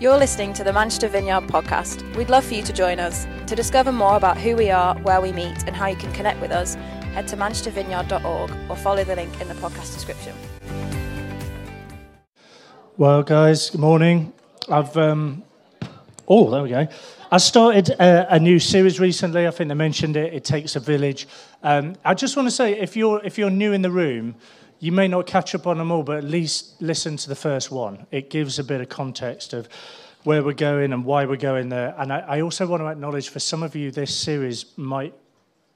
You're listening to the Manchester Vineyard podcast. We'd love for you to join us. To discover more about who we are, where we meet, and how you can connect with us, head to manchestervineyard.org or follow the link in the podcast description. Well, guys, good morning. I've um, oh, there we go. I started a, a, new series recently. I think I mentioned it. It takes a village. Um, I just want to say, if you're if you're new in the room, you may not catch up on them all, but at least listen to the first one. It gives a bit of context of where we're going and why we're going there. And I, I also want to acknowledge for some of you, this series might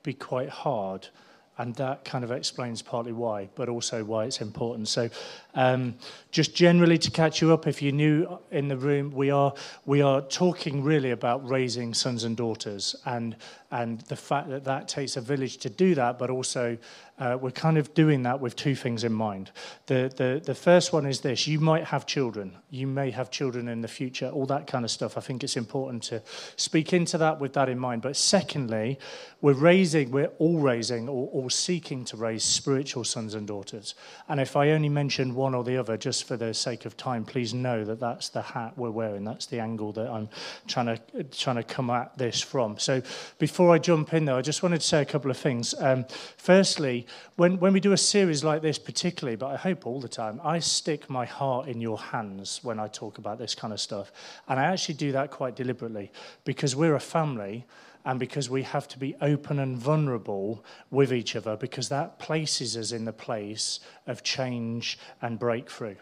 be quite hard. And that kind of explains partly why, but also why it's important. So, um, just generally to catch you up, if you're new in the room, we are we are talking really about raising sons and daughters, and and the fact that that takes a village to do that, but also uh, we're kind of doing that with two things in mind. The, the, the first one is this you might have children, you may have children in the future, all that kind of stuff. I think it's important to speak into that with that in mind. But secondly, we're raising, we're all raising or, or seeking to raise spiritual sons and daughters. And if I only mention one or the other, just for the sake of time, please know that that's the hat we're wearing. That's the angle that I'm trying to, trying to come at this from. So before I jump in, though, I just wanted to say a couple of things. Um, firstly, when, when we do a series like this, particularly, but I hope all the time, I stick my heart in your hands when I talk about this kind of stuff. And I actually do that quite deliberately because we're a family and because we have to be open and vulnerable with each other because that places us in the place of change and breakthrough.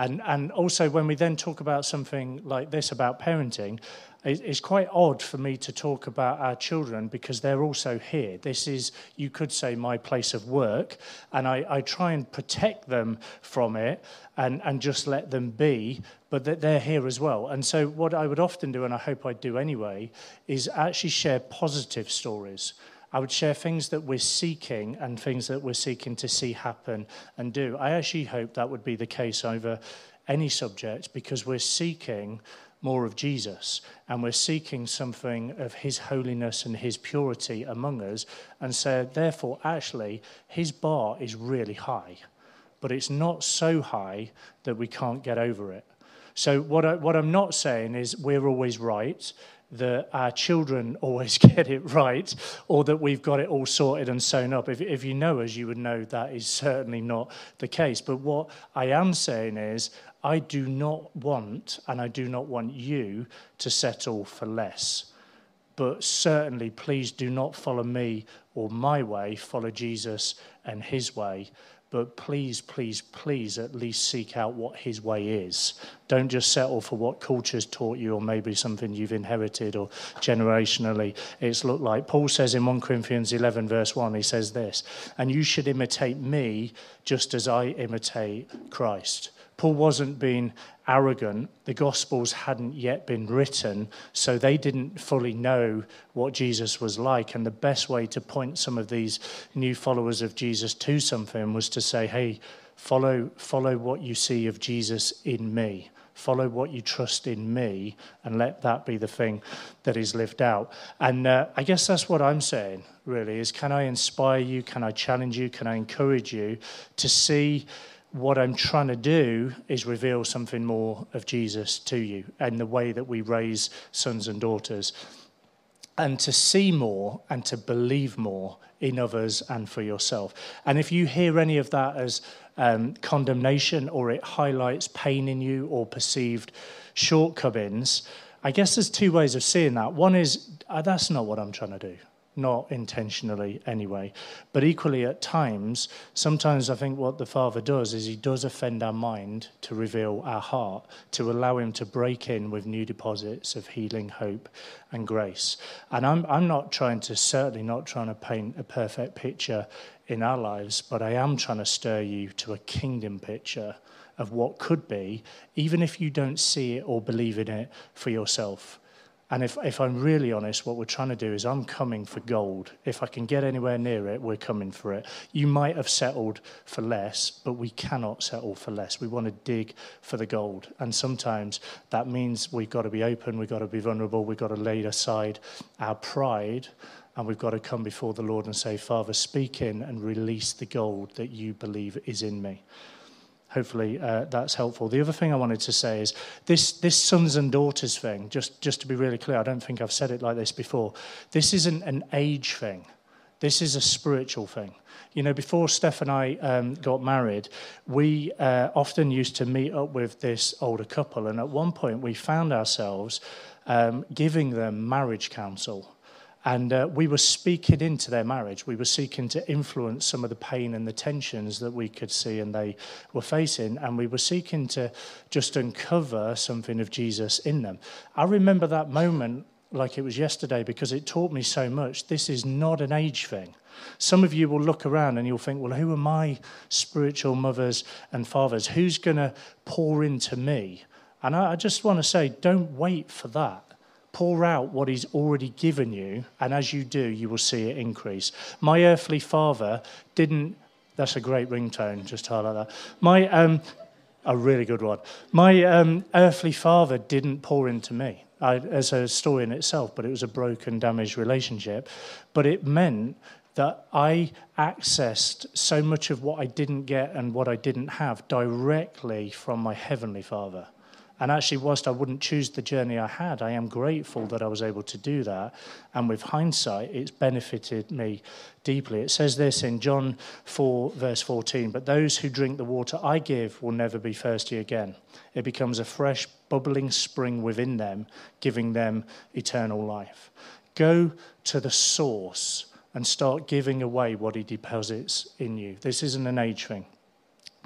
And, and also, when we then talk about something like this about parenting, it's quite odd for me to talk about our children because they're also here. This is, you could say, my place of work, and I, I try and protect them from it and, and just let them be, but that they're here as well. And so, what I would often do, and I hope I do anyway, is actually share positive stories. I would share things that we're seeking and things that we're seeking to see happen and do. I actually hope that would be the case over any subject because we're seeking more of Jesus and we're seeking something of his holiness and his purity among us. And so, therefore, actually, his bar is really high, but it's not so high that we can't get over it. So, what, I, what I'm not saying is we're always right, that our children always get it right, or that we've got it all sorted and sewn up. If, if you know us, you would know that is certainly not the case. But what I am saying is, I do not want, and I do not want you to settle for less. But certainly, please do not follow me or my way, follow Jesus and his way. But please, please, please at least seek out what his way is. Don't just settle for what culture's taught you or maybe something you've inherited or generationally it's looked like. Paul says in 1 Corinthians 11, verse 1, he says this, and you should imitate me just as I imitate Christ. Paul wasn't being arrogant. The Gospels hadn't yet been written, so they didn't fully know what Jesus was like. And the best way to point some of these new followers of Jesus to something was to say, hey, follow, follow what you see of Jesus in me. Follow what you trust in me, and let that be the thing that is lived out. And uh, I guess that's what I'm saying, really, is can I inspire you? Can I challenge you? Can I encourage you to see what I'm trying to do is reveal something more of Jesus to you and the way that we raise sons and daughters. And to see more and to believe more in others and for yourself. And if you hear any of that as um, condemnation or it highlights pain in you or perceived shortcomings, I guess there's two ways of seeing that. One is, uh, that's not what I'm trying to do not intentionally anyway. But equally, at times, sometimes I think what the Father does is he does offend our mind to reveal our heart, to allow him to break in with new deposits of healing, hope, and grace. And I'm, I'm not trying to, certainly not trying to paint a perfect picture in our lives, but I am trying to stir you to a kingdom picture of what could be, even if you don't see it or believe in it for yourself. And if, if I'm really honest, what we're trying to do is I'm coming for gold. If I can get anywhere near it, we're coming for it. You might have settled for less, but we cannot settle for less. We want to dig for the gold. And sometimes that means we've got to be open, we've got to be vulnerable, we've got to lay aside our pride, and we've got to come before the Lord and say, Father, speak in and release the gold that you believe is in me. Hopefully uh, that's helpful. The other thing I wanted to say is this, this sons and daughters thing, just, just to be really clear, I don't think I've said it like this before. This isn't an age thing, this is a spiritual thing. You know, before Steph and I um, got married, we uh, often used to meet up with this older couple, and at one point we found ourselves um, giving them marriage counsel. And uh, we were speaking into their marriage. We were seeking to influence some of the pain and the tensions that we could see and they were facing. And we were seeking to just uncover something of Jesus in them. I remember that moment like it was yesterday because it taught me so much. This is not an age thing. Some of you will look around and you'll think, well, who are my spiritual mothers and fathers? Who's going to pour into me? And I, I just want to say, don't wait for that pour out what he's already given you, and as you do, you will see it increase. My earthly father didn't, that's a great ringtone, just highlight that. My, um, a really good one. My um, earthly father didn't pour into me. I, as a story in itself, but it was a broken, damaged relationship. But it meant that I accessed so much of what I didn't get and what I didn't have directly from my heavenly Father. And actually, whilst I wouldn't choose the journey I had, I am grateful that I was able to do that. And with hindsight, it's benefited me deeply. It says this in John 4, verse 14 But those who drink the water I give will never be thirsty again. It becomes a fresh, bubbling spring within them, giving them eternal life. Go to the source and start giving away what he deposits in you. This isn't an age thing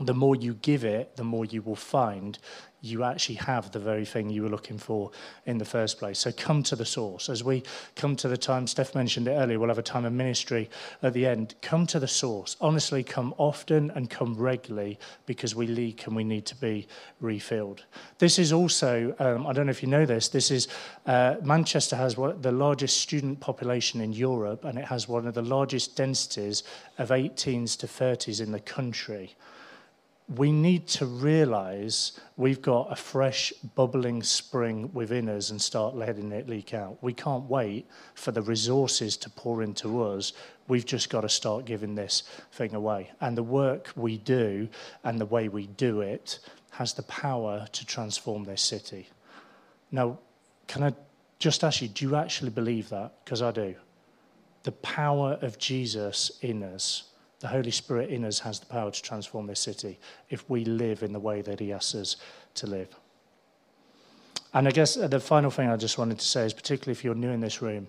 the more you give it, the more you will find you actually have the very thing you were looking for in the first place. So come to the source. As we come to the time, Steph mentioned it earlier, we'll have a time of ministry at the end. Come to the source. Honestly, come often and come regularly because we leak and we need to be refilled. This is also, um, I don't know if you know this, this is uh, Manchester has the largest student population in Europe and it has one of the largest densities of 18s to 30s in the country we need to realize we've got a fresh, bubbling spring within us and start letting it leak out. We can't wait for the resources to pour into us. We've just got to start giving this thing away. And the work we do and the way we do it has the power to transform this city. Now, can I just ask you, do you actually believe that? Because I do. The power of Jesus in us the Holy Spirit in us has the power to transform this city if we live in the way that He asks us to live. And I guess uh, the final thing I just wanted to say is, particularly if you're new in this room,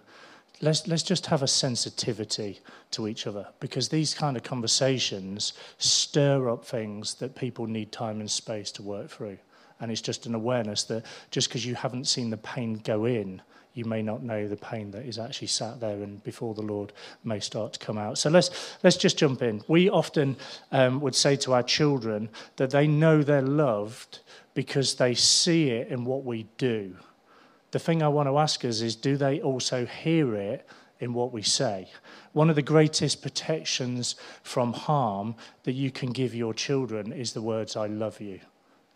let's, let's just have a sensitivity to each other because these kind of conversations stir up things that people need time and space to work through. And it's just an awareness that just because you haven't seen the pain go in you may not know the pain that is actually sat there and before the Lord may start to come out. So let's, let's just jump in. We often um, would say to our children that they know they're loved because they see it in what we do. The thing I want to ask us is do they also hear it in what we say? One of the greatest protections from harm that you can give your children is the words, I love you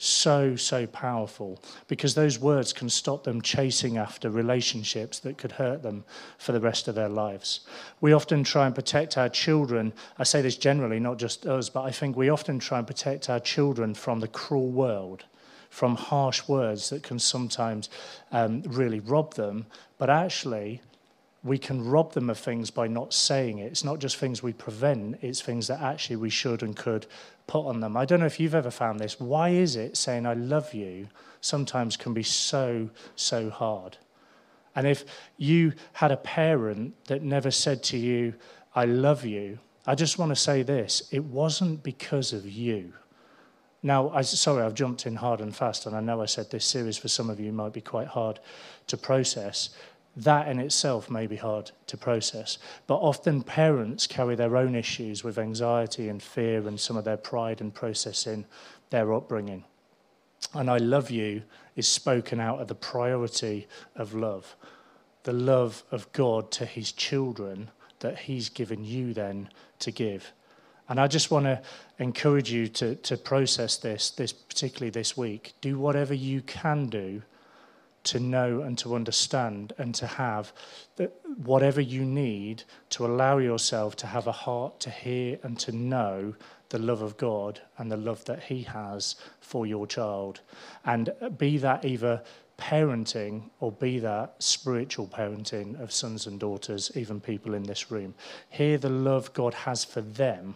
so, so powerful because those words can stop them chasing after relationships that could hurt them for the rest of their lives. We often try and protect our children. I say this generally, not just us, but I think we often try and protect our children from the cruel world, from harsh words that can sometimes um, really rob them. But actually, we can rob them of things by not saying it. It's not just things we prevent, it's things that actually we should and could put on them. I don't know if you've ever found this. Why is it saying I love you sometimes can be so, so hard? And if you had a parent that never said to you, I love you, I just want to say this it wasn't because of you. Now, I, sorry, I've jumped in hard and fast, and I know I said this series for some of you might be quite hard to process that in itself may be hard to process. But often parents carry their own issues with anxiety and fear and some of their pride in processing their upbringing. And I love you is spoken out of the priority of love, the love of God to his children that he's given you then to give. And I just want to encourage you to, to process this, this, particularly this week. Do whatever you can do to know and to understand and to have whatever you need to allow yourself to have a heart to hear and to know the love of God and the love that He has for your child. And be that either parenting or be that spiritual parenting of sons and daughters, even people in this room. Hear the love God has for them.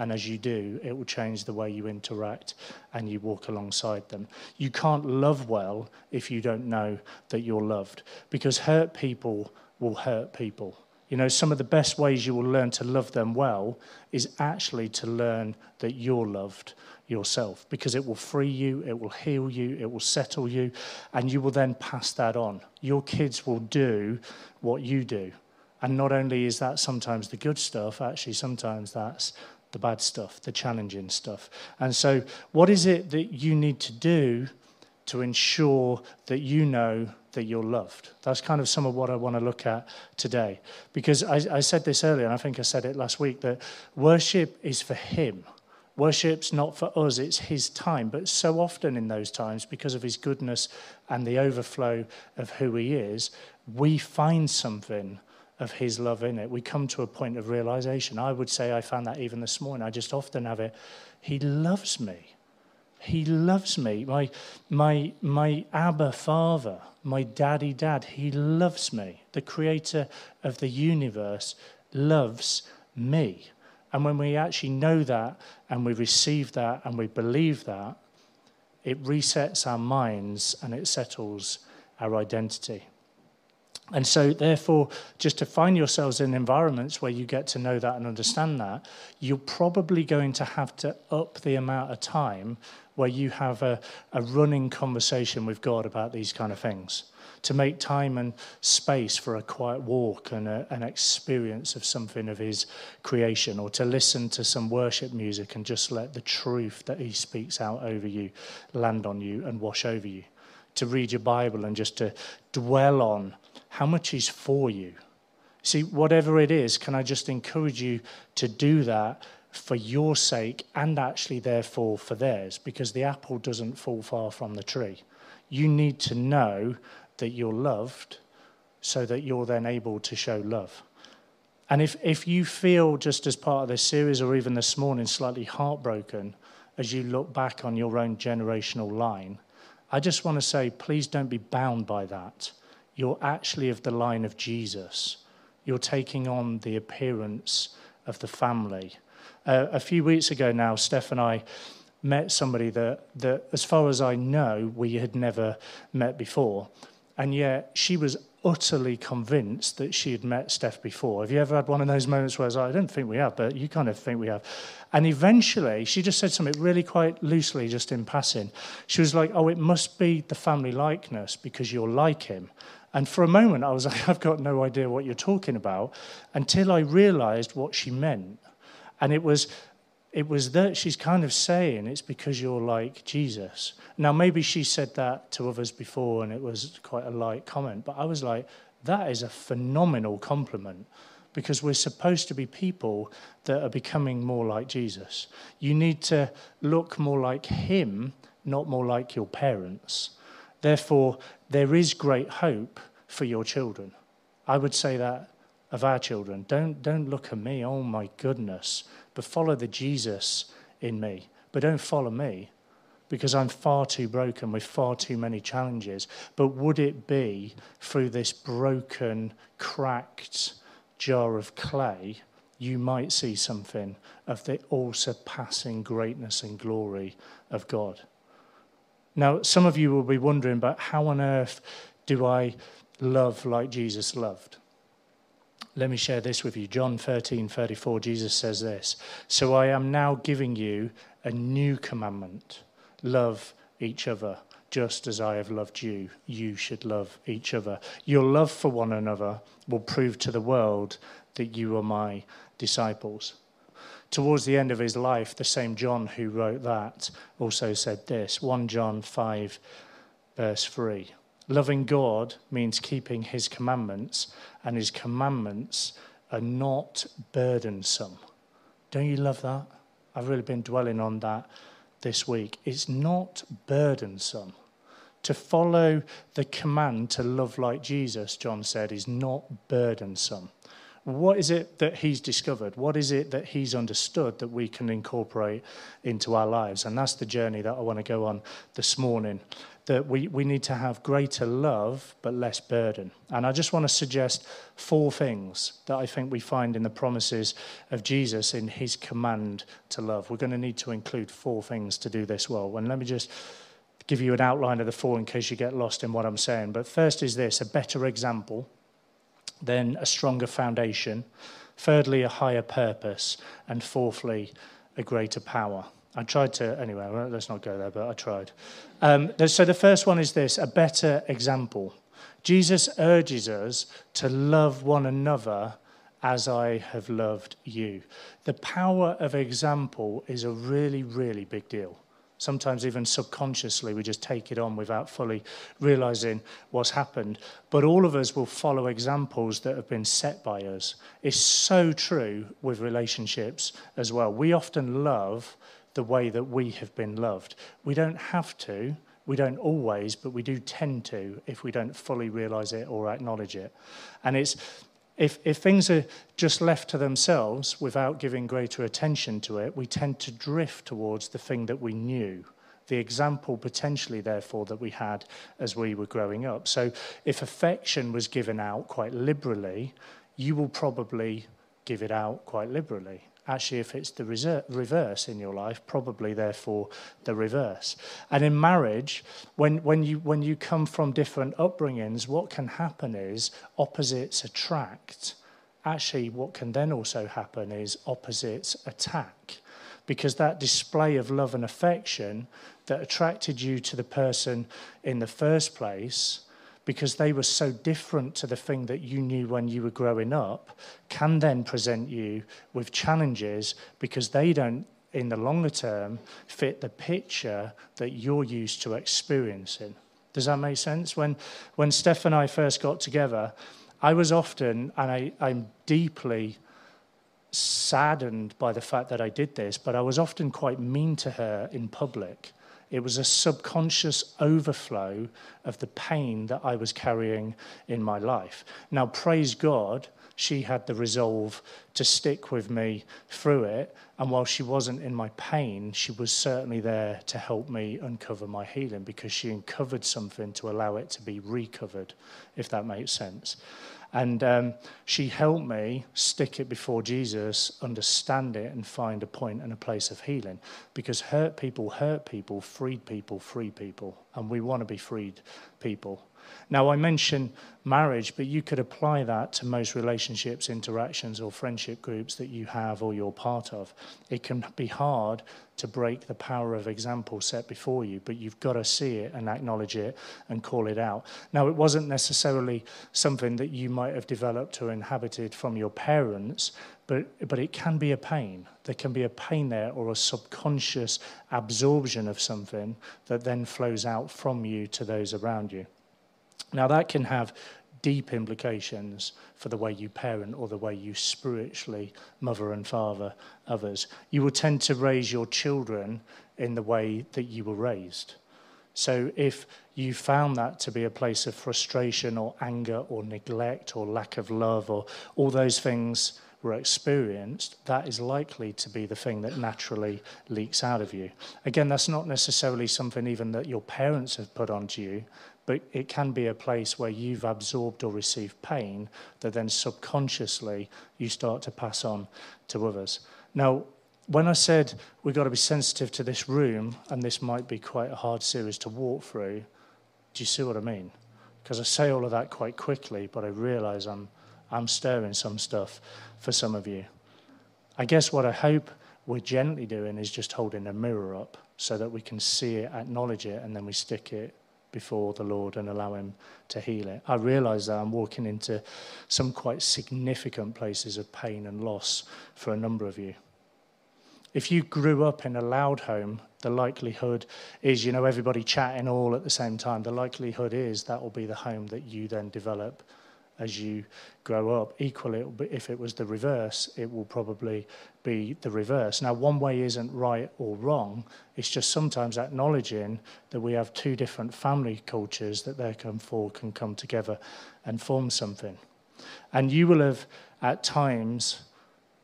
And as you do, it will change the way you interact and you walk alongside them. You can't love well if you don't know that you're loved, because hurt people will hurt people. You know, some of the best ways you will learn to love them well is actually to learn that you're loved yourself because it will free you, it will heal you, it will settle you, and you will then pass that on. Your kids will do what you do. And not only is that sometimes the good stuff, actually, sometimes that's the bad stuff, the challenging stuff. And so, what is it that you need to do to ensure that you know that you're loved. That's kind of some of what I want to look at today. Because I, I, said this earlier, and I think I said it last week, that worship is for Him. Worship's not for us, it's His time. But so often in those times, because of His goodness and the overflow of who He is, we find something of His love in it. We come to a point of realization. I would say I found that even this morning. I just often have it. He loves me. He loves me. My, my, my Abba Father, my daddy dad, he loves me. The creator of the universe loves me. And when we actually know that and we receive that and we believe that, it resets our minds and it settles our identity. And so, therefore, just to find yourselves in environments where you get to know that and understand that, you're probably going to have to up the amount of time where you have a, a running conversation with God about these kind of things. To make time and space for a quiet walk and a, an experience of something of His creation, or to listen to some worship music and just let the truth that He speaks out over you land on you and wash over you. To read your Bible and just to dwell on how much is for you. See, whatever it is, can I just encourage you to do that for your sake and actually, therefore, for theirs, because the apple doesn't fall far from the tree. You need to know that you're loved so that you're then able to show love. And if, if you feel, just as part of this series or even this morning, slightly heartbroken as you look back on your own generational line, I just want to say, please don't be bound by that. You're actually of the line of Jesus. You're taking on the appearance of the family uh, a few weeks ago now, Steph and I met somebody that, that, as far as I know, we had never met before. And yet she was utterly convinced that she had met Steph before. Have you ever had one of those moments where like, I don't think we have, but you kind of think we have? And eventually, she just said something really quite loosely, just in passing. She was like, Oh, it must be the family likeness because you're like him. And for a moment, I was like, I've got no idea what you're talking about until I realized what she meant. And it was, it was that she's kind of saying it's because you're like Jesus. Now, maybe she said that to others before and it was quite a light comment, but I was like, that is a phenomenal compliment because we're supposed to be people that are becoming more like Jesus. You need to look more like Him, not more like your parents. Therefore, there is great hope for your children. I would say that of our children. Don't, don't look at me, oh my goodness, but follow the Jesus in me. But don't follow me because I'm far too broken with far too many challenges. But would it be through this broken, cracked jar of clay, you might see something of the all surpassing greatness and glory of God? Now, some of you will be wondering, but how on earth do I love like Jesus loved? Let me share this with you. John 13, 34, Jesus says this So I am now giving you a new commandment love each other. Just as I have loved you, you should love each other. Your love for one another will prove to the world that you are my disciples. Towards the end of his life, the same John who wrote that also said this 1 John 5, verse 3. Loving God means keeping his commandments, and his commandments are not burdensome. Don't you love that? I've really been dwelling on that this week. It's not burdensome. To follow the command to love like Jesus, John said, is not burdensome. What is it that he's discovered? What is it that he's understood that we can incorporate into our lives? And that's the journey that I want to go on this morning. That we, we need to have greater love but less burden. And I just want to suggest four things that I think we find in the promises of Jesus in his command to love. We're going to need to include four things to do this well. And let me just give you an outline of the four in case you get lost in what I'm saying. But first is this a better example then a stronger foundation, thirdly, a higher purpose, and fourthly, a greater power. I tried to, anyway, let's not go there, but I tried. Um, so the first one is this a better example. Jesus urges us to love one another as I have loved you. The power of example is a really, really big deal. Sometimes, even subconsciously, we just take it on without fully realizing what's happened. But all of us will follow examples that have been set by us. It's so true with relationships as well. We often love the way that we have been loved. We don't have to, we don't always, but we do tend to if we don't fully realize it or acknowledge it. And it's if, if things are just left to themselves without giving greater attention to it, we tend to drift towards the thing that we knew, the example potentially, therefore, that we had as we were growing up. So if affection was given out quite liberally, you will probably give it out quite liberally. Actually, if it's the reverse in your life, probably therefore the reverse. And in marriage, when, when, you, when you come from different upbringings, what can happen is opposites attract. Actually, what can then also happen is opposites attack. Because that display of love and affection that attracted you to the person in the first place because they were so different to the thing that you knew when you were growing up, can then present you with challenges because they don't, in the longer term, fit the picture that you're used to experiencing. Does that make sense? When, when Steph and I first got together, I was often, and I, I'm deeply saddened by the fact that I did this, but I was often quite mean to her in public. It was a subconscious overflow of the pain that I was carrying in my life. Now, praise God, she had the resolve to stick with me through it. And while she wasn't in my pain, she was certainly there to help me uncover my healing because she uncovered something to allow it to be recovered, if that makes sense. And um, she helped me stick it before Jesus, understand it, and find a point and a place of healing. Because hurt people hurt people, freed people free people. And we want to be freed people. Now, I mention marriage, but you could apply that to most relationships, interactions, or friendship groups that you have or you're part of. It can be hard to break the power of example set before you, but you've got to see it and acknowledge it and call it out. Now, it wasn't necessarily something that you might have developed or inhabited from your parents, but, but it can be a pain. There can be a pain there or a subconscious absorption of something that then flows out from you to those around you. Now, that can have deep implications for the way you parent or the way you spiritually mother and father others. You will tend to raise your children in the way that you were raised. So if you found that to be a place of frustration or anger or neglect or lack of love or all those things were experienced, that is likely to be the thing that naturally leaks out of you. Again, that's not necessarily something even that your parents have put onto you, but it can be a place where you've absorbed or received pain that then subconsciously you start to pass on to others. Now, when I said we've got to be sensitive to this room, and this might be quite a hard series to walk through, do you see what I mean? Because I say all of that quite quickly, but I realize I'm, I'm stirring some stuff for some of you. I guess what I hope we're gently doing is just holding a mirror up so that we can see it, acknowledge it, and then we stick it before the Lord and allow Him to heal it. I realize that I'm walking into some quite significant places of pain and loss for a number of you. If you grew up in a loud home, the likelihood is, you know, everybody chatting all at the same time. The likelihood is that will be the home that you then develop as you grow up. Equally, if it was the reverse, it will probably be the reverse. Now, one way isn't right or wrong. It's just sometimes acknowledging that we have two different family cultures that therefore can come together and form something. And you will have, at times,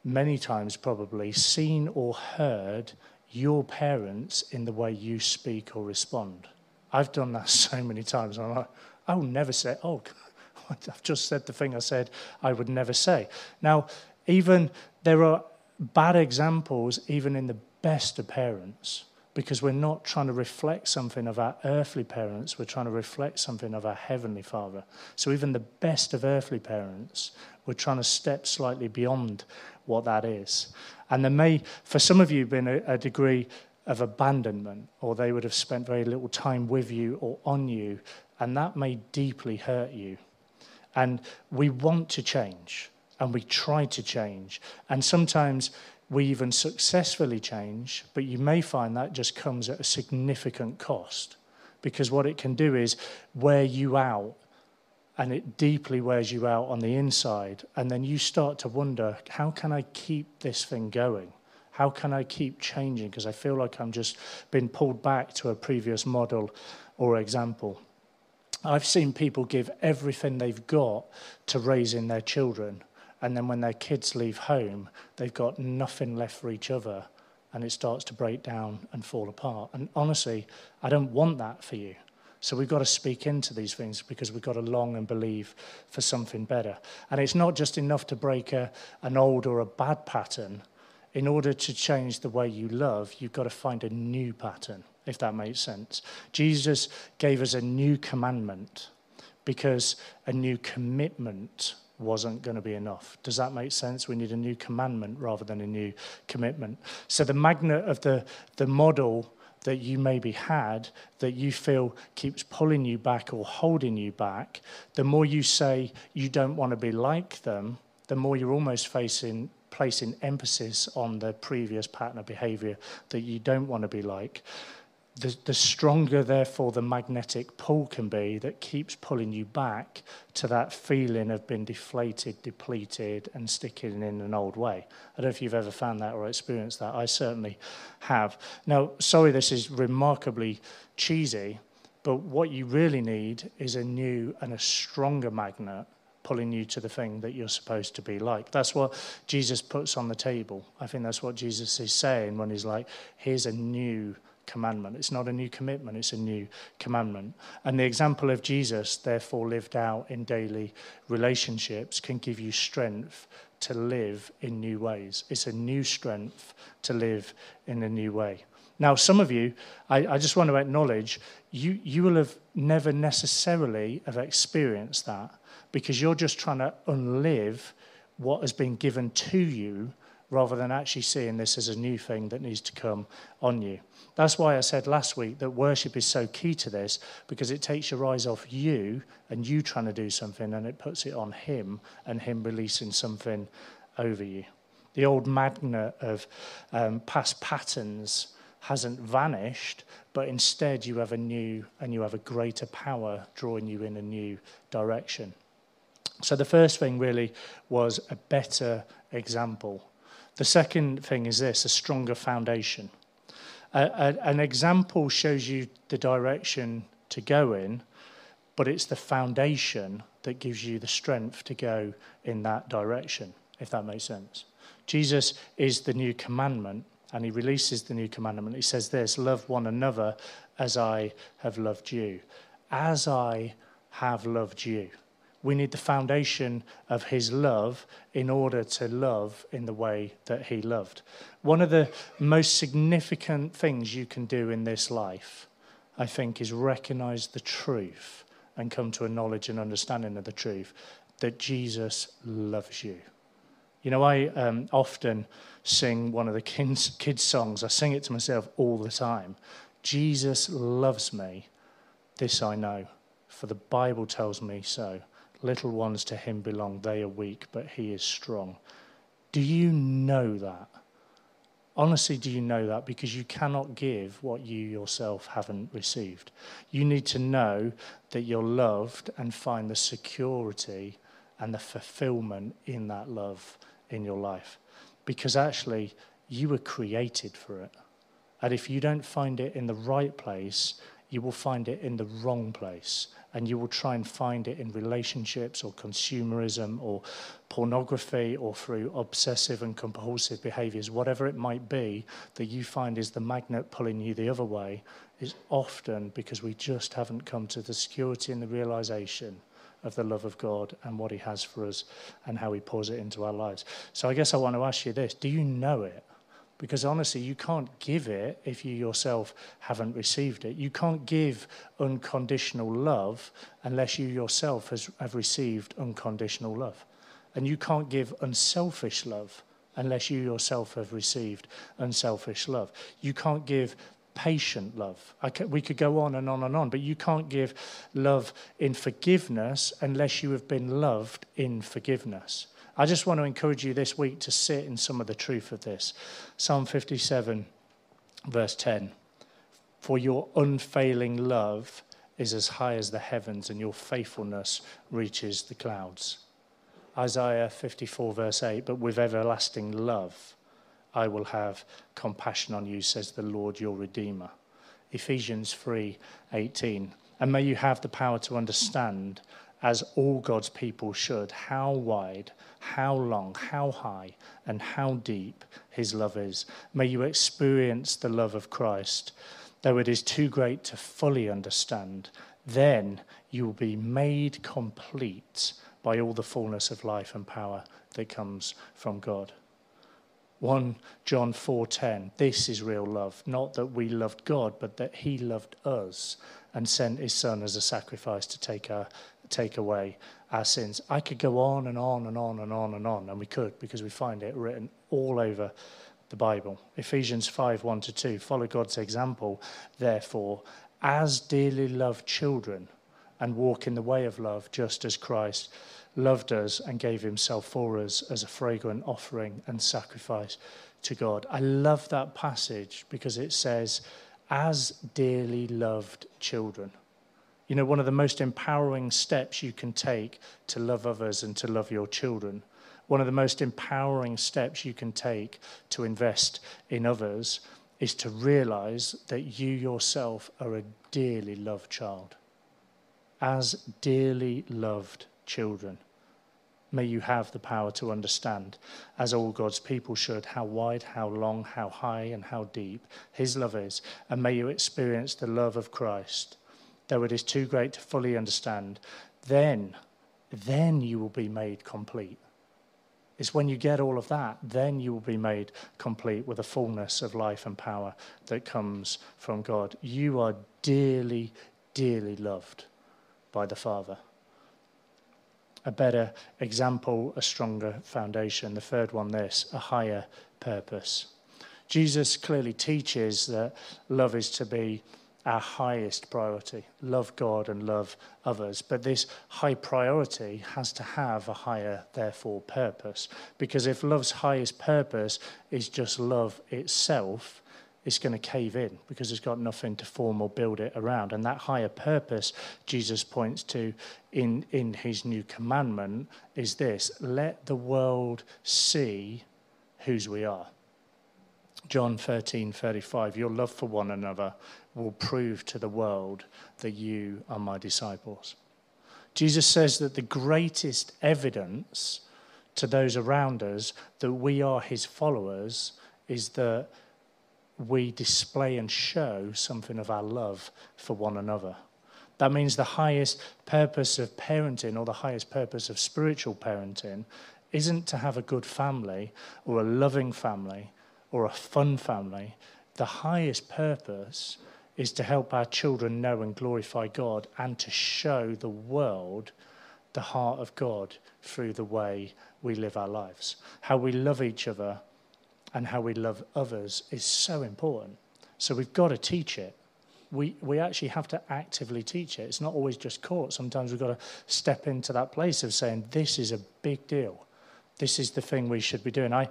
many times probably, seen or heard your parents in the way you speak or respond. I've done that so many times. I'm like, I will never say, oh, I've just said the thing I said I would never say. Now, even there are bad examples, even in the best of parents, because we're not trying to reflect something of our earthly parents, we're trying to reflect something of our heavenly Father. So, even the best of earthly parents, we're trying to step slightly beyond what that is. And there may, for some of you, been a, a degree of abandonment, or they would have spent very little time with you or on you, and that may deeply hurt you. And we want to change, and we try to change. And sometimes we even successfully change, but you may find that just comes at a significant cost. Because what it can do is wear you out, and it deeply wears you out on the inside. And then you start to wonder how can I keep this thing going? How can I keep changing? Because I feel like I'm just being pulled back to a previous model or example. I've seen people give everything they've got to raising their children, and then when their kids leave home, they've got nothing left for each other, and it starts to break down and fall apart. And honestly, I don't want that for you. So we've got to speak into these things because we've got to long and believe for something better. And it's not just enough to break a, an old or a bad pattern. In order to change the way you love, you've got to find a new pattern if that makes sense. Jesus gave us a new commandment because a new commitment wasn't going to be enough. Does that make sense? We need a new commandment rather than a new commitment. So the magnet of the, the model that you maybe had that you feel keeps pulling you back or holding you back, the more you say you don't want to be like them, the more you're almost facing placing emphasis on the previous pattern of behavior that you don't want to be like the, the stronger, therefore, the magnetic pull can be that keeps pulling you back to that feeling of being deflated, depleted, and sticking in an old way. I don't know if you've ever found that or experienced that. I certainly have. Now, sorry, this is remarkably cheesy, but what you really need is a new and a stronger magnet pulling you to the thing that you're supposed to be like. That's what Jesus puts on the table. I think that's what Jesus is saying when he's like, here's a new commandment. It's not a new commitment, it's a new commandment. And the example of Jesus, therefore, lived out in daily relationships, can give you strength to live in new ways. It's a new strength to live in a new way. Now, some of you, I, I just want to acknowledge, you, you will have never necessarily have experienced that because you're just trying to unlive what has been given to you rather than actually seeing this as a new thing that needs to come on you. That's why I said last week that worship is so key to this because it takes your eyes off you and you trying to do something and it puts it on Him and Him releasing something over you. The old magnet of um, past patterns hasn't vanished, but instead you have a new and you have a greater power drawing you in a new direction. So the first thing really was a better example the second thing is this a stronger foundation. an example shows you the direction to go in, but it's the foundation that gives you the strength to go in that direction, if that makes sense. Jesus is the new commandment, and he releases the new commandment. He says this love one another as I have loved you. As I have loved you. We need the foundation of his love in order to love in the way that he loved. One of the most significant things you can do in this life, I think, is recognize the truth and come to a knowledge and understanding of the truth that Jesus loves you. You know, I um, often sing one of the kids, kids' songs. I sing it to myself all the time. Jesus loves me, this I know, for the Bible tells me so. Little ones to him belong. They are weak, but he is strong. Do you know that? Honestly, do you know that? Because you cannot give what you yourself haven't received. You need to know that you're loved and find the security and the fulfillment in that love in your life. Because actually, you were created for it. And if you don't find it in the right place, you will find it in the wrong place. And you will try and find it in relationships or consumerism or pornography or through obsessive and compulsive behaviors, whatever it might be that you find is the magnet pulling you the other way, is often because we just haven't come to the security and the realization of the love of God and what He has for us and how He pours it into our lives. So I guess I want to ask you this do you know it? Because honestly, you can't give it if you yourself haven't received it. You can't give unconditional love unless you yourself has, have received unconditional love. And you can't give unselfish love unless you yourself have received unselfish love. You can't give patient love. Can, we could go on and on and on, but you can't give love in forgiveness unless you have been loved in forgiveness. I just want to encourage you this week to sit in some of the truth of this. Psalm 57, verse 10. For your unfailing love is as high as the heavens, and your faithfulness reaches the clouds. Isaiah 54, verse 8. But with everlasting love, I will have compassion on you, says the Lord your Redeemer. Ephesians 3, 18. And may you have the power to understand as all God's people should, how wide, how long, how high, and how deep his love is. May you experience the love of Christ, though it is too great to fully understand. Then you will be made complete by all the fullness of life and power that comes from God. 1 John 4:10 This is real love not that we loved God but that he loved us and sent his son as a sacrifice to take our take away our sins. I could go on and on and on and on and on, and we could because we find it written all over the Bible. Ephesians 5 1 to 2. Follow God's example, therefore, as dearly loved children, and walk in the way of love, just as Christ loved us and gave himself for us as a fragrant offering and sacrifice to God. I love that passage because it says, as dearly loved children. You know, one of the most empowering steps you can take to love others and to love your children, one of the most empowering steps you can take to invest in others is to realize that you yourself are a dearly loved child. As dearly loved children, may you have the power to understand, as all God's people should, how wide, how long, how high, and how deep His love is. And may you experience the love of Christ though it is too great to fully understand, then, then you will be made complete. It's when you get all of that, then you will be made complete with the fullness of life and power that comes from God. You are dearly, dearly loved by the Father. A better example, a stronger foundation. The third one, this a higher purpose. Jesus clearly teaches that love is to be our highest priority love God and love others. But this high priority has to have a higher, therefore, purpose. Because if love's highest purpose is just love itself, it's going to cave in because it's got nothing to form or build it around. And that higher purpose Jesus points to in, in his new commandment is this let the world see whose we are. John 13, 35, your love for one another will prove to the world that you are my disciples. Jesus says that the greatest evidence to those around us that we are his followers is that we display and show something of our love for one another. That means the highest purpose of parenting or the highest purpose of spiritual parenting isn't to have a good family or a loving family or a fun family. The highest purpose is to help our children know and glorify God and to show the world the heart of God through the way we live our lives. How we love each other and how we love others is so important. So we've got to teach it. We, we actually have to actively teach it. It's not always just caught. Sometimes we've got to step into that place of saying, This is a big deal. This is the thing we should be doing. I,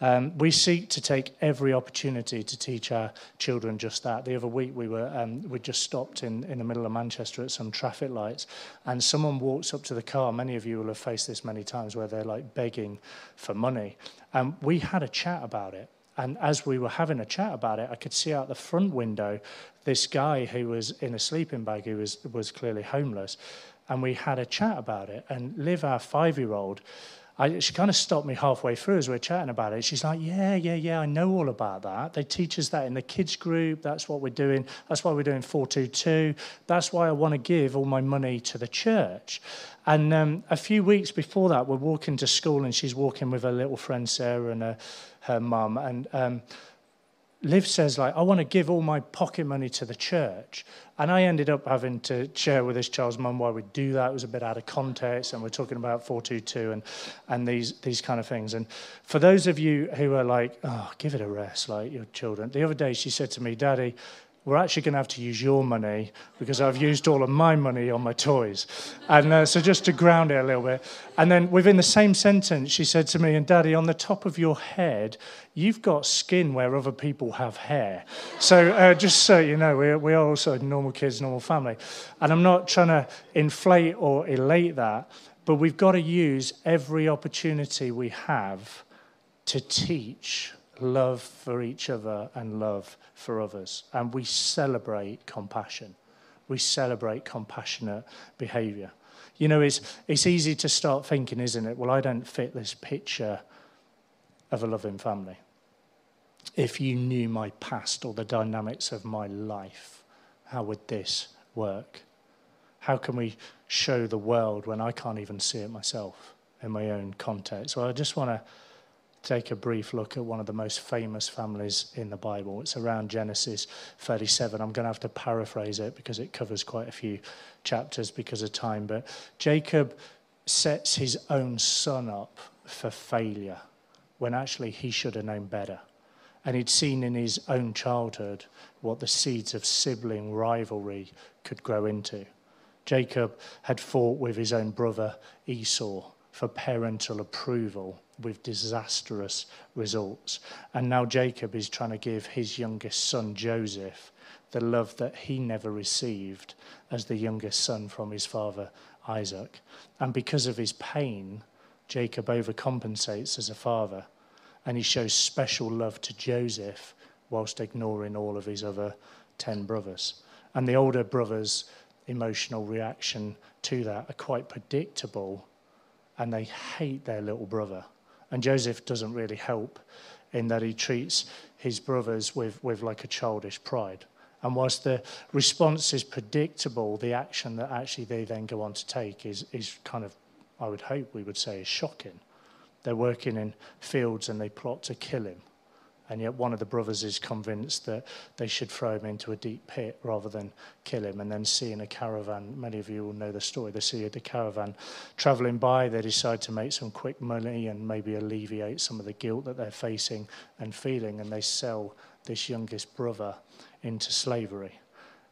um, we seek to take every opportunity to teach our children just that. The other week we were um, we just stopped in, in the middle of Manchester at some traffic lights, and someone walks up to the car. Many of you will have faced this many times, where they're like begging for money. And we had a chat about it. And as we were having a chat about it, I could see out the front window this guy who was in a sleeping bag, who was was clearly homeless, and we had a chat about it. And Liv, our five-year-old I, she kind of stopped me halfway through as we were chatting about it. She's like, Yeah, yeah, yeah, I know all about that. They teach us that in the kids' group. That's what we're doing. That's why we're doing 422. That's why I want to give all my money to the church. And um, a few weeks before that, we're walking to school, and she's walking with her little friend Sarah and her, her mum. And um, Liv says, like, I want to give all my pocket money to the church. And I ended up having to share with this child's mum why we do that. It was a bit out of context, and we're talking about 422 and, and these, these kind of things. And for those of you who are like, oh, give it a rest, like your children, the other day she said to me, Daddy, we're actually going to have to use your money because I've used all of my money on my toys. And uh, so just to ground it a little bit. And then within the same sentence, she said to me, and Daddy, on the top of your head, you've got skin where other people have hair. So uh, just so you know, we, we are also normal kids, normal family. And I'm not trying to inflate or elate that, but we've got to use every opportunity we have to teach love for each other and love for others. And we celebrate compassion. We celebrate compassionate behavior. You know, it's, it's easy to start thinking, isn't it? Well, I don't fit this picture of a loving family. If you knew my past or the dynamics of my life, how would this work? How can we show the world when I can't even see it myself in my own context? Well, I just want to take a brief look at one of the most famous families in the Bible. It's around Genesis 37. I'm going to have to paraphrase it because it covers quite a few chapters because of time. But Jacob sets his own son up for failure when actually he should have known better. And he'd seen in his own childhood what the seeds of sibling rivalry could grow into. Jacob had fought with his own brother Esau for parental approval with disastrous results. And now Jacob is trying to give his youngest son, Joseph, the love that he never received as the youngest son from his father, Isaac. And because of his pain, Jacob overcompensates as a father and he shows special love to Joseph whilst ignoring all of his other 10 brothers. And the older brother's emotional reaction to that are quite predictable and they hate their little brother. And Joseph doesn't really help in that he treats his brothers with, with like a childish pride. And whilst the response is predictable, the action that actually they then go on to take is, is kind of, I would hope we would say, is shocking. They're working in fields and they plot to kill him. And yet, one of the brothers is convinced that they should throw him into a deep pit rather than kill him. And then, seeing a caravan, many of you will know the story, they see the caravan traveling by, they decide to make some quick money and maybe alleviate some of the guilt that they're facing and feeling. And they sell this youngest brother into slavery.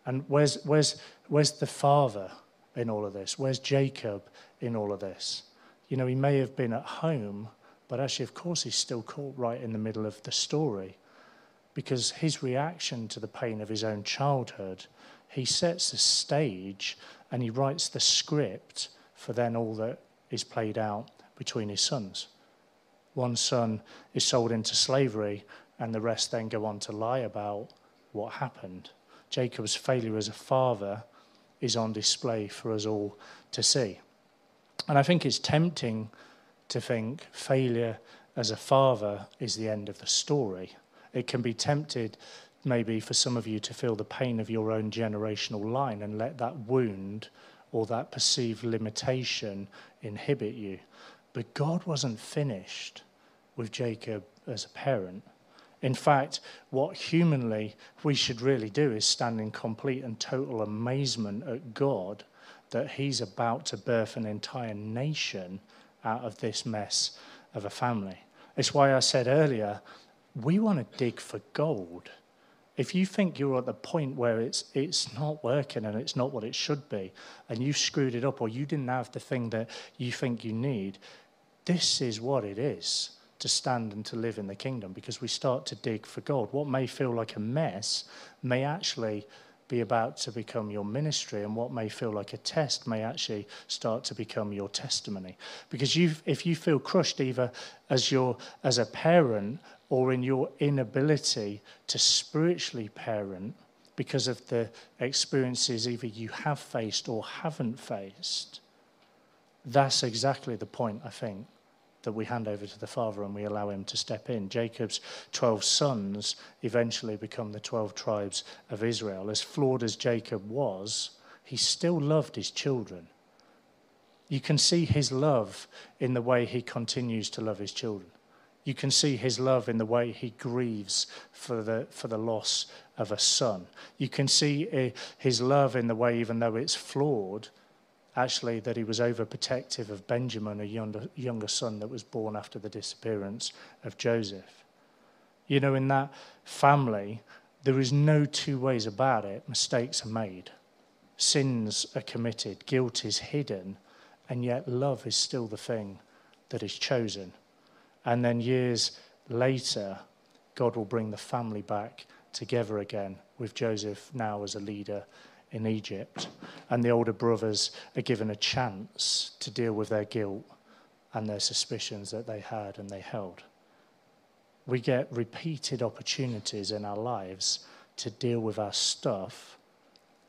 And where's, where's, where's the father in all of this? Where's Jacob in all of this? You know, he may have been at home but actually, of course, he's still caught right in the middle of the story because his reaction to the pain of his own childhood, he sets the stage and he writes the script for then all that is played out between his sons. One son is sold into slavery, and the rest then go on to lie about what happened. Jacob's failure as a father is on display for us all to see. And I think it's tempting to think failure as a father is the end of the story. It can be tempted, maybe, for some of you to feel the pain of your own generational line and let that wound or that perceived limitation inhibit you. But God wasn't finished with Jacob as a parent. In fact, what humanly we should really do is stand in complete and total amazement at God that He's about to birth an entire nation out of this mess of a family. It's why I said earlier, we want to dig for gold. If you think you're at the point where it's, it's not working and it's not what it should be, and you've screwed it up or you didn't have the thing that you think you need, this is what it is to stand and to live in the kingdom because we start to dig for gold. What may feel like a mess may actually be about to become your ministry, and what may feel like a test may actually start to become your testimony. Because you, if you feel crushed either as, your, as a parent or in your inability to spiritually parent because of the experiences either you have faced or haven't faced, that's exactly the point, I think, that we hand over to the Father and we allow him to step in. Jacob's 12 sons eventually become the 12 tribes of Israel. As flawed as Jacob was, he still loved his children. You can see his love in the way he continues to love his children. You can see his love in the way he grieves for the, for the loss of a son. You can see eh, his love in the way, even though it's flawed, actually that he was overprotective of Benjamin, a younger, younger son that was born after the disappearance of Joseph. You know, in that family, there is no two ways about it. Mistakes are made, sins are committed, guilt is hidden, and yet love is still the thing that is chosen. And then years later, God will bring the family back together again with Joseph now as a leader in Egypt, and the older brothers are given a chance to deal with their guilt and their suspicions that they had and they held. We get repeated opportunities in our lives to deal with our stuff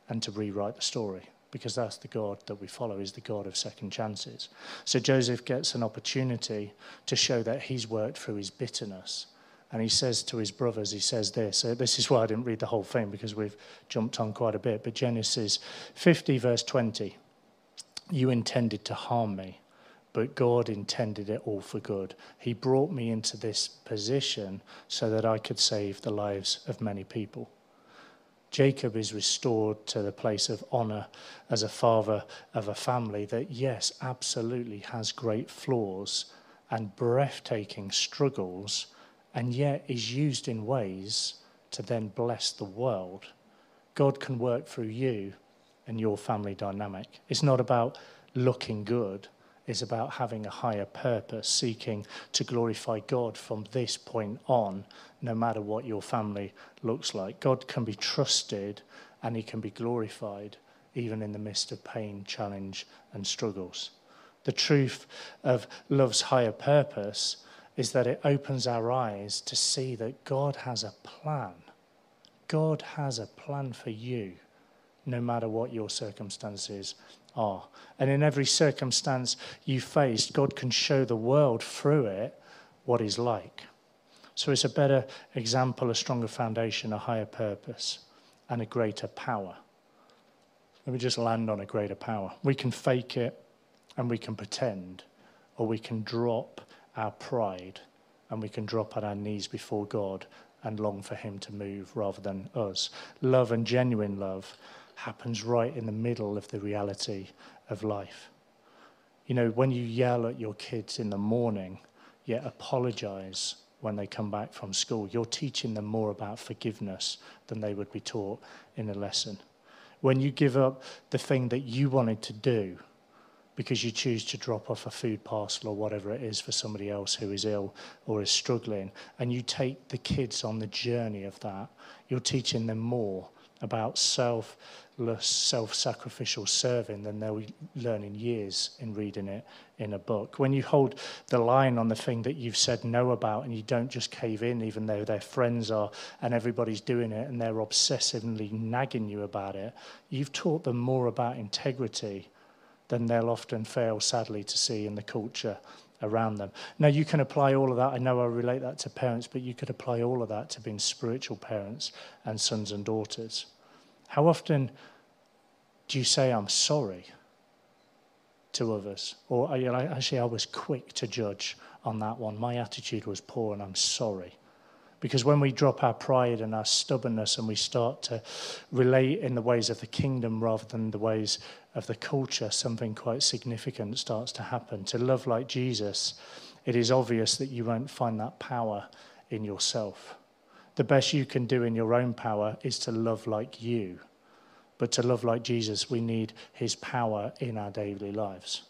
and to rewrite the story because that's the God that we follow is the God of second chances. So Joseph gets an opportunity to show that he's worked through his bitterness and he says to his brothers, he says this. This is why I didn't read the whole thing because we've jumped on quite a bit. But Genesis 50, verse 20 You intended to harm me, but God intended it all for good. He brought me into this position so that I could save the lives of many people. Jacob is restored to the place of honor as a father of a family that, yes, absolutely has great flaws and breathtaking struggles and yet is used in ways to then bless the world. God can work through you and your family dynamic. It's not about looking good, it's about having a higher purpose, seeking to glorify God from this point on, no matter what your family looks like. God can be trusted and he can be glorified even in the midst of pain, challenge, and struggles. The truth of love's higher purpose is that it opens our eyes to see that God has a plan. God has a plan for you, no matter what your circumstances are. And in every circumstance you face, God can show the world through it what He's like. So it's a better example, a stronger foundation, a higher purpose, and a greater power. Let me just land on a greater power. We can fake it and we can pretend, or we can drop our pride and we can drop on our knees before God and long for Him to move rather than us. Love and genuine love happens right in the middle of the reality of life. You know, when you yell at your kids in the morning, yet apologize when they come back from school, you're teaching them more about forgiveness than they would be taught in a lesson. When you give up the thing that you wanted to do because you choose to drop off a food parcel or whatever it is for somebody else who is ill or is struggling, and you take the kids on the journey of that, you're teaching them more about selfless, self sacrificial serving than they'll learn in years in reading it in a book. When you hold the line on the thing that you've said no about and you don't just cave in, even though their friends are and everybody's doing it and they're obsessively nagging you about it, you've taught them more about integrity than they'll often fail, sadly, to see in the culture around them. Now, you can apply all of that. I know I relate that to parents, but you could apply all of that to being spiritual parents and sons and daughters. How often do you say, I'm sorry to others? Or are you actually, I was quick to judge on that one. My attitude was poor and I'm sorry. Because when we drop our pride and our stubbornness and we start to relate in the ways of the kingdom rather than the ways of the culture, something quite significant starts to happen. To love like Jesus, it is obvious that you won't find that power in yourself. The best you can do in your own power is to love like you. But to love like Jesus, we need his power in our daily lives.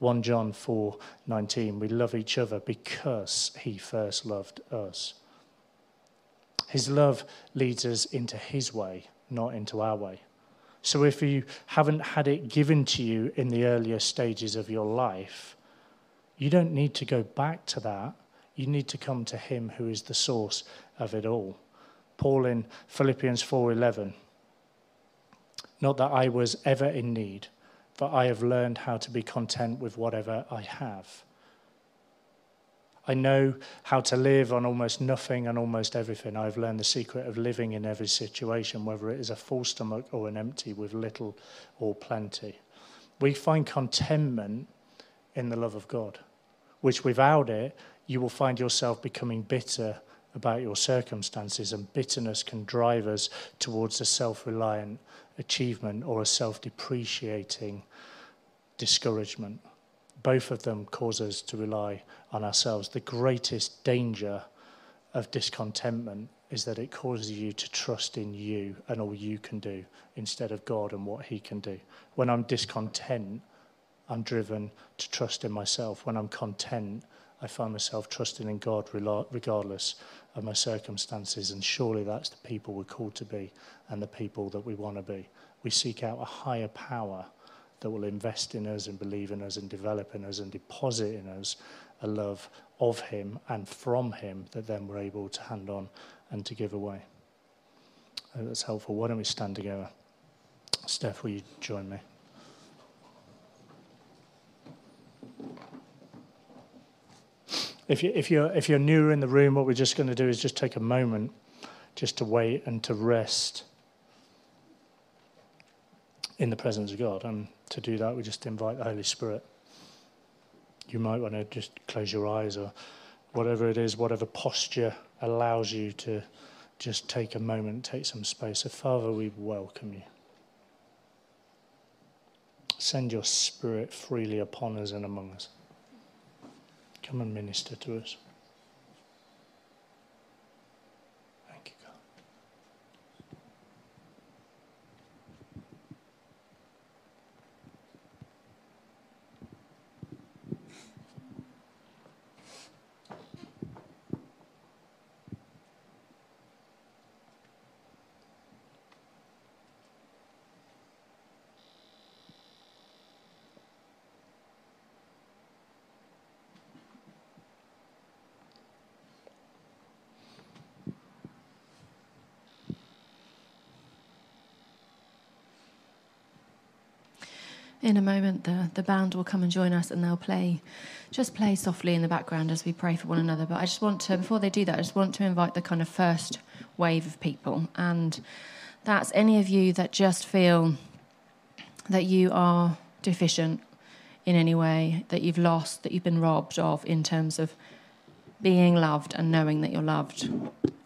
1 John 4 19. We love each other because he first loved us. His love leads us into his way, not into our way. So if you haven't had it given to you in the earlier stages of your life, you don't need to go back to that. You need to come to him who is the source of it all. Paul in Philippians 4:11 Not that I was ever in need, but I have learned how to be content with whatever I have. I know how to live on almost nothing and almost everything. I've learned the secret of living in every situation, whether it is a full stomach or an empty, with little or plenty. We find contentment in the love of God, which without it, you will find yourself becoming bitter about your circumstances, and bitterness can drive us towards a self reliant achievement or a self depreciating discouragement both of them cause us to rely on ourselves. The greatest danger of discontentment is that it causes you to trust in you and all you can do instead of God and what He can do. When I'm discontent, I'm driven to trust in myself. When I'm content, I find myself trusting in God regardless of my circumstances. And surely that's the people we're called to be and the people that we want to be. We seek out a higher power that will invest in us and believe in us and develop in us and deposit in us a love of Him and from Him that then we're able to hand on and to give away. Uh, that's helpful. Why don't we stand together? Steph, will you join me? If, you, if, you're, if you're newer in the room, what we're just going to do is just take a moment just to wait and to rest in the presence of God. And to do that, we just invite the Holy Spirit. You might want to just close your eyes or whatever it is, whatever posture allows you to just take a moment, take some space. So, Father, we welcome you. Send your Spirit freely upon us and among us. Come and minister to us. In a moment, the, the band will come and join us and they'll play, just play softly in the background as we pray for one another. But I just want to, before they do that, I just want to invite the kind of first wave of people. And that's any of you that just feel that you are deficient in any way, that you've lost, that you've been robbed of in terms of being loved and knowing that you're loved,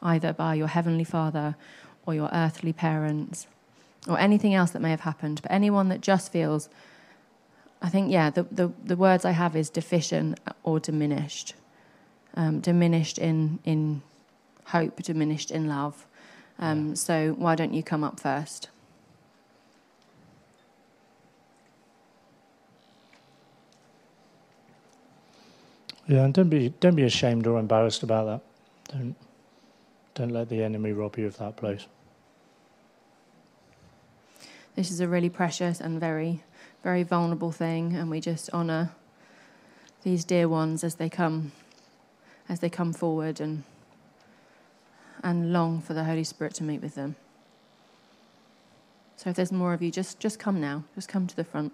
either by your Heavenly Father or your earthly parents or anything else that may have happened, but anyone that just feels, I think, yeah, the, the, the words I have is deficient or diminished. Um, diminished in, in hope, diminished in love. Um, yeah. So why don't you come up first? Yeah, and don't be don't be ashamed or embarrassed about that. Don't don't let the enemy rob you of that place this is a really precious and very, very vulnerable thing, and we just honour these dear ones as they come, as they come forward and and long for the Holy Spirit to meet with them. So if there's more of you, just just come now. Just come to the front.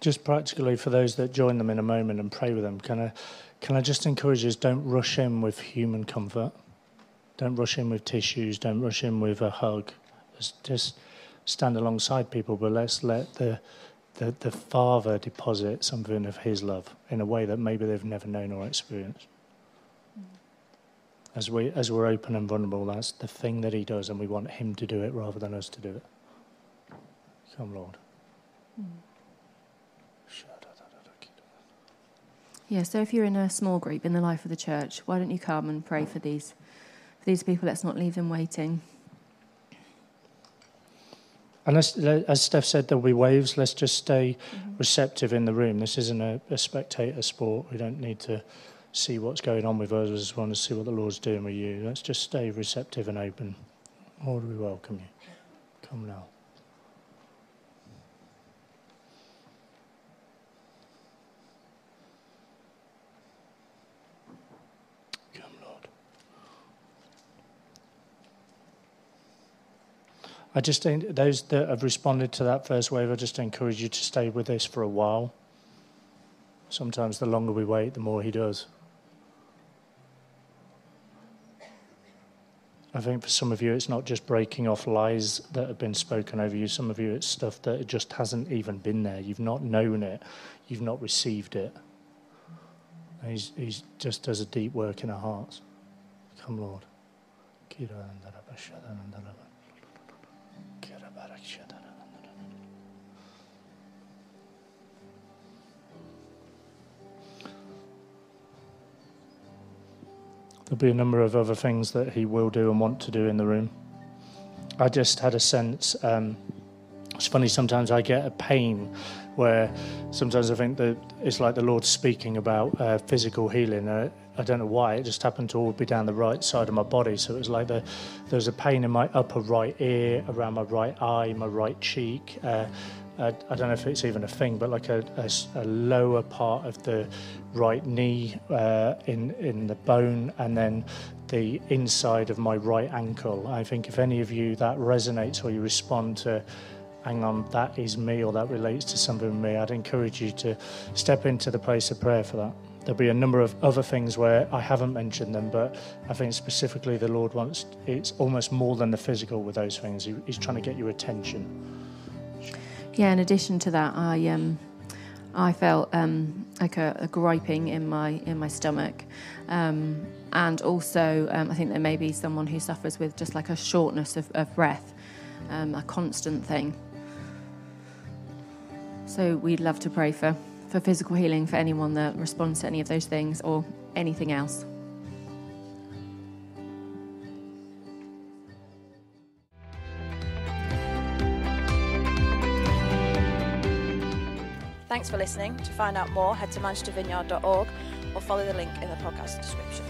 Just practically for those that join them in a moment and pray with them, can I can I just encourage you don't rush in with human comfort. Don't rush in with tissues, don't rush in with a hug just stand alongside people, but let's let the, the, the Father deposit something of His love in a way that maybe they've never known or experienced. As, we, as we're open and vulnerable, that's the thing that He does, and we want Him to do it rather than us to do it. Come, Lord. Yeah, so if you're in a small group in the life of the church, why don't you come and pray for these, for these people? Let's not leave them waiting. And as, as Steph said, there'll be waves. Let's just stay mm-hmm. receptive in the room. This isn't a, a, spectator sport. We don't need to see what's going on with us. We just want to see what the Lord's doing with you. Let's just stay receptive and open. Lord, we welcome you. Come now. I just think those that have responded to that first wave, I just encourage you to stay with this for a while. Sometimes the longer we wait, the more he does. I think for some of you, it's not just breaking off lies that have been spoken over you. Some of you, it's stuff that just hasn't even been there. You've not known it, you've not received it. he's, he's just does a deep work in our hearts. Come, Lord. There'll be a number of other things that he will do and want to do in the room. I just had a sense. Um, it's funny, sometimes I get a pain where sometimes I think that it's like the Lord speaking about uh, physical healing. Uh, I don't know why, it just happened to all be down the right side of my body. So it was like the, there was a pain in my upper right ear, around my right eye, my right cheek. Uh, I, don't know if it's even a thing, but like a, a, a lower part of the right knee uh, in in the bone, and then the inside of my right ankle. I think if any of you that resonates or you respond to, hang on, that is me or that relates to something with me, I'd encourage you to step into the place of prayer for that. There'll be a number of other things where I haven't mentioned them, but I think specifically the Lord wants it's almost more than the physical with those things. He, he's trying to get your attention. Yeah, in addition to that, I um, I felt um, like a, a, griping in my in my stomach, um, and also um, I think there may be someone who suffers with just like a shortness of, of breath, um, a constant thing. So we'd love to pray for for physical healing for anyone that responds to any of those things or anything else. Thanks for listening. To find out more, head to manchestervineyard.org or follow the link in the podcast description.